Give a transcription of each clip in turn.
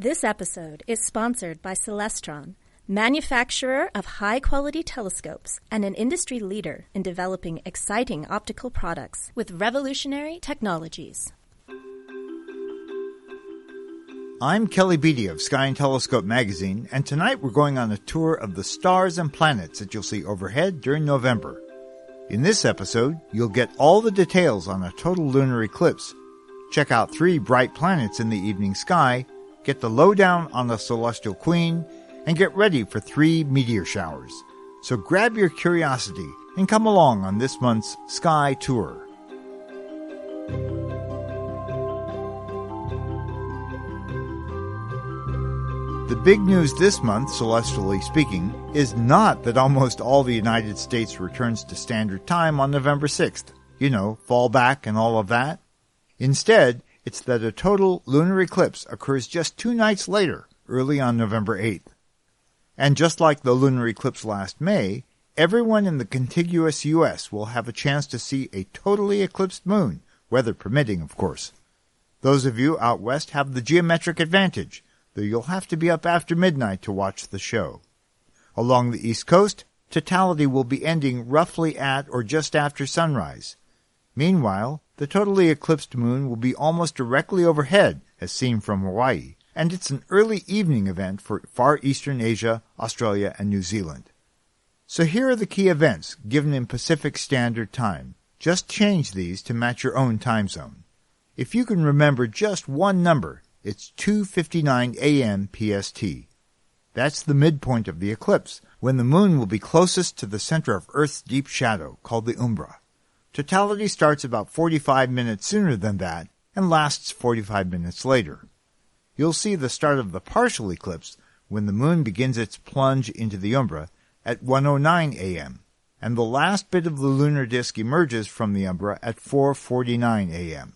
This episode is sponsored by Celestron, manufacturer of high quality telescopes and an industry leader in developing exciting optical products with revolutionary technologies. I'm Kelly Beatty of Sky and Telescope magazine, and tonight we're going on a tour of the stars and planets that you'll see overhead during November. In this episode, you'll get all the details on a total lunar eclipse, check out three bright planets in the evening sky, get the lowdown on the celestial queen, and get ready for three meteor showers. So grab your curiosity and come along on this month's Sky Tour. The big news this month, celestially speaking, is not that almost all the United States returns to standard time on November 6th. You know, fall back and all of that. Instead, it's that a total lunar eclipse occurs just two nights later, early on November 8th. And just like the lunar eclipse last May, everyone in the contiguous U.S. will have a chance to see a totally eclipsed moon, weather permitting, of course. Those of you out west have the geometric advantage though you'll have to be up after midnight to watch the show. Along the East Coast, totality will be ending roughly at or just after sunrise. Meanwhile, the totally eclipsed moon will be almost directly overhead, as seen from Hawaii, and it's an early evening event for far eastern Asia, Australia, and New Zealand. So here are the key events given in Pacific Standard Time. Just change these to match your own time zone. If you can remember just one number, it's 2:59 a.m. PST. That's the midpoint of the eclipse, when the moon will be closest to the center of Earth's deep shadow, called the umbra. Totality starts about 45 minutes sooner than that and lasts 45 minutes later. You'll see the start of the partial eclipse when the moon begins its plunge into the umbra at 1:09 a.m. and the last bit of the lunar disk emerges from the umbra at 4:49 a.m.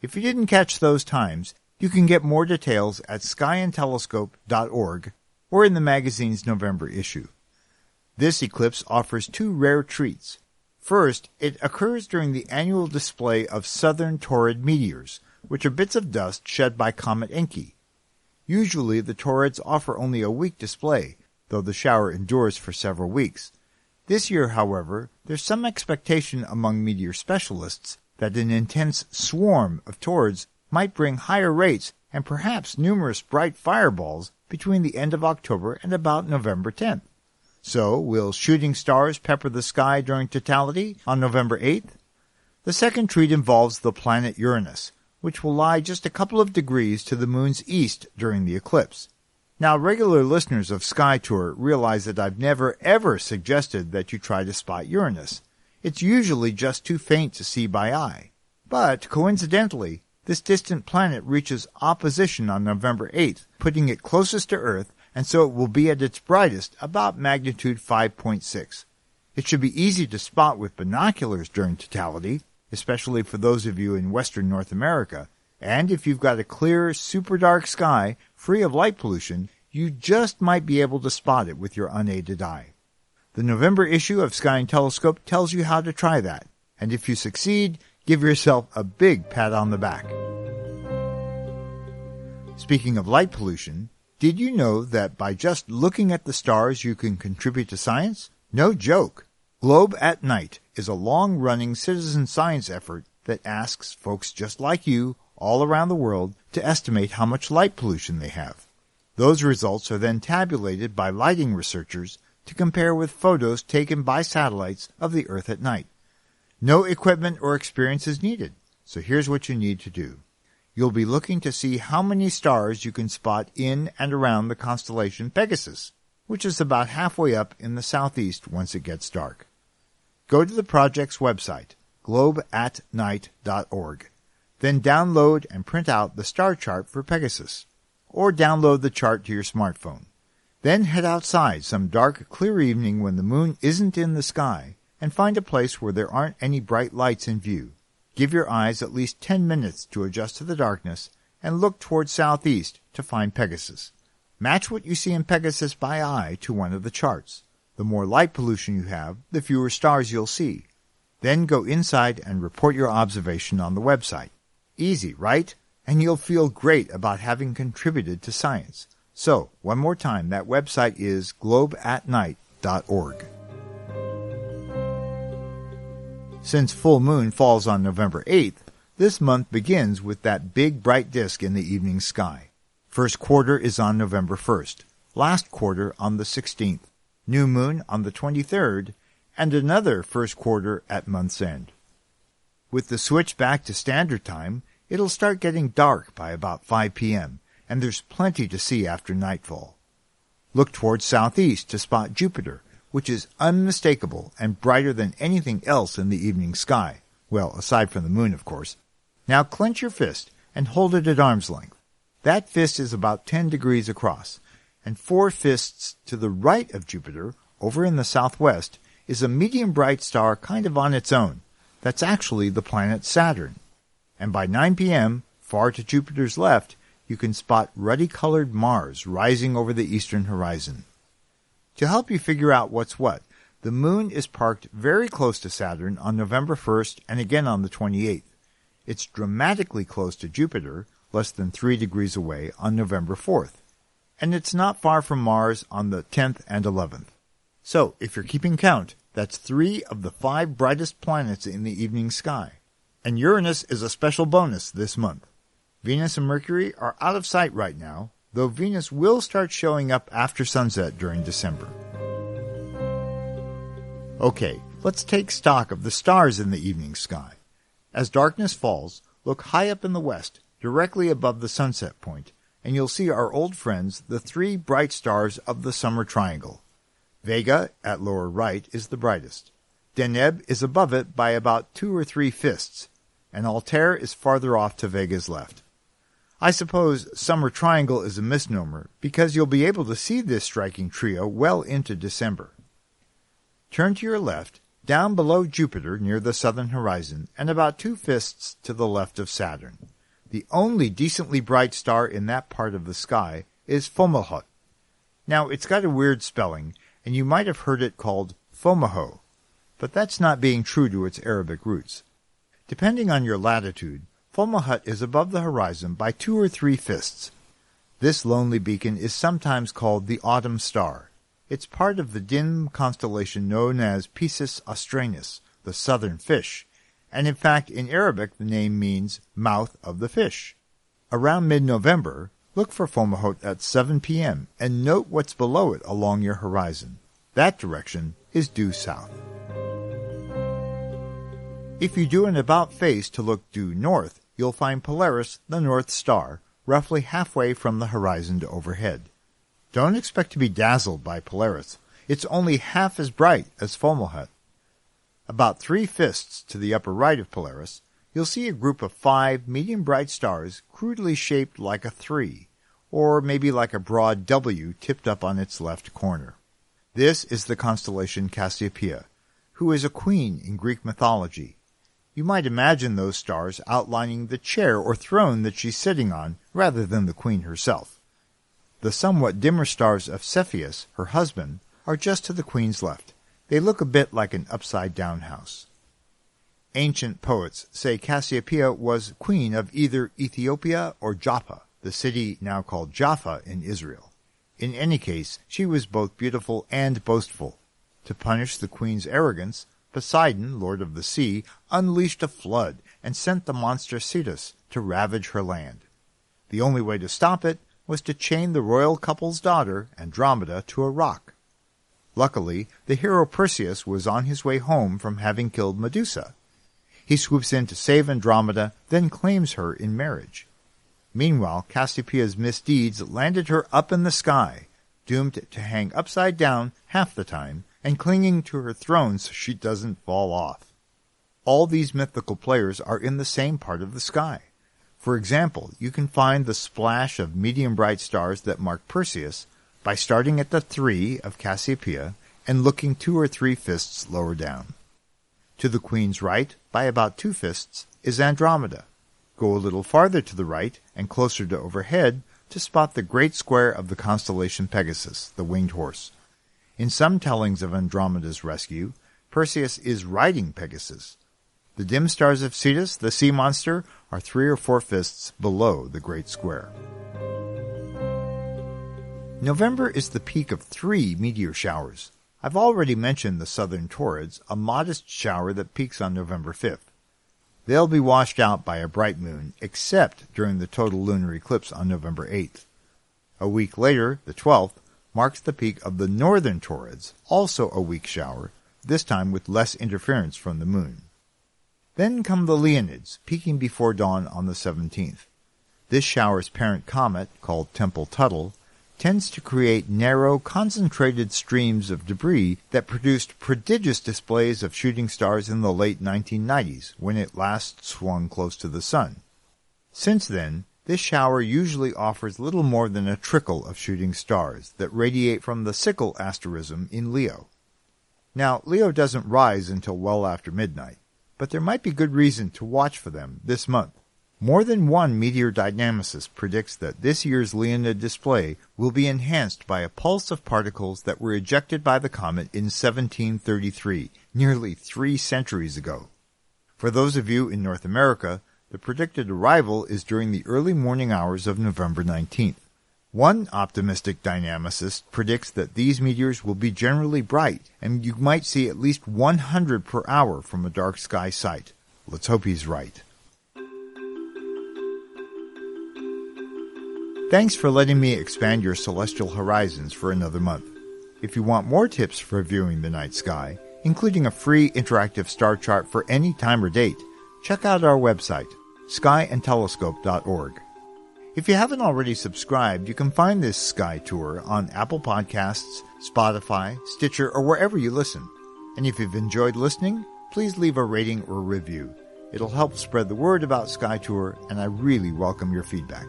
If you didn't catch those times, you can get more details at skyandtelescope.org or in the magazine's November issue. This eclipse offers two rare treats. First, it occurs during the annual display of southern Taurid meteors, which are bits of dust shed by Comet Encke. Usually, the Taurids offer only a weak display, though the shower endures for several weeks. This year, however, there's some expectation among meteor specialists that an intense swarm of Taurids might bring higher rates and perhaps numerous bright fireballs between the end of October and about November 10th. So, will shooting stars pepper the sky during totality on November 8th? The second treat involves the planet Uranus, which will lie just a couple of degrees to the moon's east during the eclipse. Now, regular listeners of Sky Tour realize that I've never ever suggested that you try to spot Uranus. It's usually just too faint to see by eye. But coincidentally, this distant planet reaches opposition on November 8th, putting it closest to Earth, and so it will be at its brightest about magnitude 5.6. It should be easy to spot with binoculars during totality, especially for those of you in western North America, and if you've got a clear, super dark sky free of light pollution, you just might be able to spot it with your unaided eye. The November issue of Sky and Telescope tells you how to try that, and if you succeed, give yourself a big pat on the back. Speaking of light pollution, did you know that by just looking at the stars you can contribute to science? No joke. Globe at Night is a long-running citizen science effort that asks folks just like you all around the world to estimate how much light pollution they have. Those results are then tabulated by lighting researchers to compare with photos taken by satellites of the Earth at night. No equipment or experience is needed, so here's what you need to do. You'll be looking to see how many stars you can spot in and around the constellation Pegasus, which is about halfway up in the southeast once it gets dark. Go to the project's website, globeatnight.org. Then download and print out the star chart for Pegasus, or download the chart to your smartphone. Then head outside some dark, clear evening when the moon isn't in the sky and find a place where there aren't any bright lights in view. Give your eyes at least 10 minutes to adjust to the darkness and look toward southeast to find Pegasus. Match what you see in Pegasus by eye to one of the charts. The more light pollution you have, the fewer stars you'll see. Then go inside and report your observation on the website. Easy, right? and you'll feel great about having contributed to science. So, one more time, that website is globeatnight.org. Since full moon falls on November 8th, this month begins with that big bright disk in the evening sky. First quarter is on November 1st, last quarter on the 16th, new moon on the 23rd, and another first quarter at month's end. With the switch back to standard time, it'll start getting dark by about 5 p.m., and there's plenty to see after nightfall. Look towards southeast to spot Jupiter, which is unmistakable and brighter than anything else in the evening sky. Well, aside from the moon, of course. Now clench your fist and hold it at arm's length. That fist is about 10 degrees across, and four fists to the right of Jupiter, over in the southwest, is a medium bright star kind of on its own. That's actually the planet Saturn. And by 9 p.m., far to Jupiter's left, you can spot ruddy-colored Mars rising over the eastern horizon. To help you figure out what's what, the moon is parked very close to Saturn on November 1st and again on the 28th. It's dramatically close to Jupiter, less than 3 degrees away, on November 4th. And it's not far from Mars on the 10th and 11th. So, if you're keeping count, that's three of the five brightest planets in the evening sky. And Uranus is a special bonus this month. Venus and Mercury are out of sight right now, though Venus will start showing up after sunset during December. Okay, let's take stock of the stars in the evening sky. As darkness falls, look high up in the west, directly above the sunset point, and you'll see our old friends, the three bright stars of the summer triangle. Vega, at lower right, is the brightest. Deneb is above it by about two or three fists, and Altair is farther off to Vega's left. I suppose Summer Triangle is a misnomer because you'll be able to see this striking trio well into December. Turn to your left, down below Jupiter near the southern horizon, and about two fists to the left of Saturn. The only decently bright star in that part of the sky is Fomalhaut. Now, it's got a weird spelling, and you might have heard it called Fomalhaut, but that's not being true to its Arabic roots. Depending on your latitude, Fomalhaut is above the horizon by two or three fists. This lonely beacon is sometimes called the Autumn Star. It's part of the dim constellation known as Piscis Australis, the southern fish, and in fact in Arabic the name means mouth of the fish. Around mid-November, look for Fomalhaut at 7 p.m. and note what's below it along your horizon. That direction is due south. If you do an about face to look due north, you'll find Polaris, the North Star, roughly halfway from the horizon to overhead. Don't expect to be dazzled by Polaris. It's only half as bright as Fomalhaut. About three fists to the upper right of Polaris, you'll see a group of five medium bright stars crudely shaped like a three, or maybe like a broad W tipped up on its left corner. This is the constellation Cassiopeia, who is a queen in Greek mythology you might imagine those stars outlining the chair or throne that she's sitting on rather than the queen herself. The somewhat dimmer stars of Cepheus, her husband, are just to the queen's left. They look a bit like an upside-down house. Ancient poets say Cassiopeia was queen of either Ethiopia or Joppa, the city now called Jaffa in Israel. In any case, she was both beautiful and boastful. To punish the queen's arrogance, Poseidon, lord of the sea, unleashed a flood and sent the monster Cetus to ravage her land. The only way to stop it was to chain the royal couple's daughter, Andromeda, to a rock. Luckily, the hero Perseus was on his way home from having killed Medusa. He swoops in to save Andromeda, then claims her in marriage. Meanwhile, Cassiopeia's misdeeds landed her up in the sky, doomed to hang upside down half the time and clinging to her throne so she doesn't fall off. All these mythical players are in the same part of the sky. For example, you can find the splash of medium bright stars that mark Perseus by starting at the 3 of Cassiopeia and looking two or three fists lower down. To the queen's right, by about two fists, is Andromeda. Go a little farther to the right and closer to overhead to spot the great square of the constellation Pegasus, the winged horse. In some tellings of Andromeda's rescue, Perseus is riding Pegasus. The dim stars of Cetus, the sea monster, are three or four fists below the Great Square. November is the peak of three meteor showers. I've already mentioned the southern Taurids, a modest shower that peaks on November 5th. They'll be washed out by a bright moon, except during the total lunar eclipse on November 8th. A week later, the 12th, marks the peak of the northern Taurids, also a weak shower, this time with less interference from the moon. Then come the Leonids, peaking before dawn on the 17th. This shower's parent comet, called Tempel-Tuttle, tends to create narrow, concentrated streams of debris that produced prodigious displays of shooting stars in the late 1990s, when it last swung close to the Sun. Since then, this shower usually offers little more than a trickle of shooting stars that radiate from the Sickle asterism in Leo. Now, Leo doesn't rise until well after midnight, but there might be good reason to watch for them this month. More than one meteor dynamicist predicts that this year's Leonid display will be enhanced by a pulse of particles that were ejected by the comet in 1733, nearly three centuries ago. For those of you in North America, the predicted arrival is during the early morning hours of November 19th. One optimistic dynamicist predicts that these meteors will be generally bright, and you might see at least 100 per hour from a dark sky site. Let's hope he's right. Thanks for letting me expand your celestial horizons for another month. If you want more tips for viewing the night sky, including a free interactive star chart for any time or date, check out our website, skyandtelescope.org. If you haven't already subscribed, you can find this sky tour on Apple Podcasts, Spotify, Stitcher, or wherever you listen. And if you've enjoyed listening, please leave a rating or review. It'll help spread the word about Sky Tour, and I really welcome your feedback.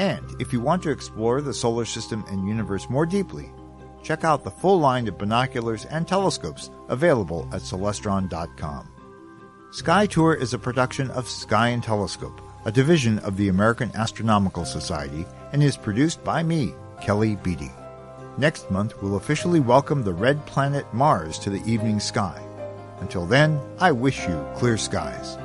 And if you want to explore the solar system and universe more deeply, check out the full line of binoculars and telescopes available at Celestron.com. Sky Tour is a production of Sky and Telescope, a division of the American Astronomical Society, and is produced by me, Kelly Beatty. Next month, we'll officially welcome the red planet Mars to the evening sky. Until then, I wish you clear skies.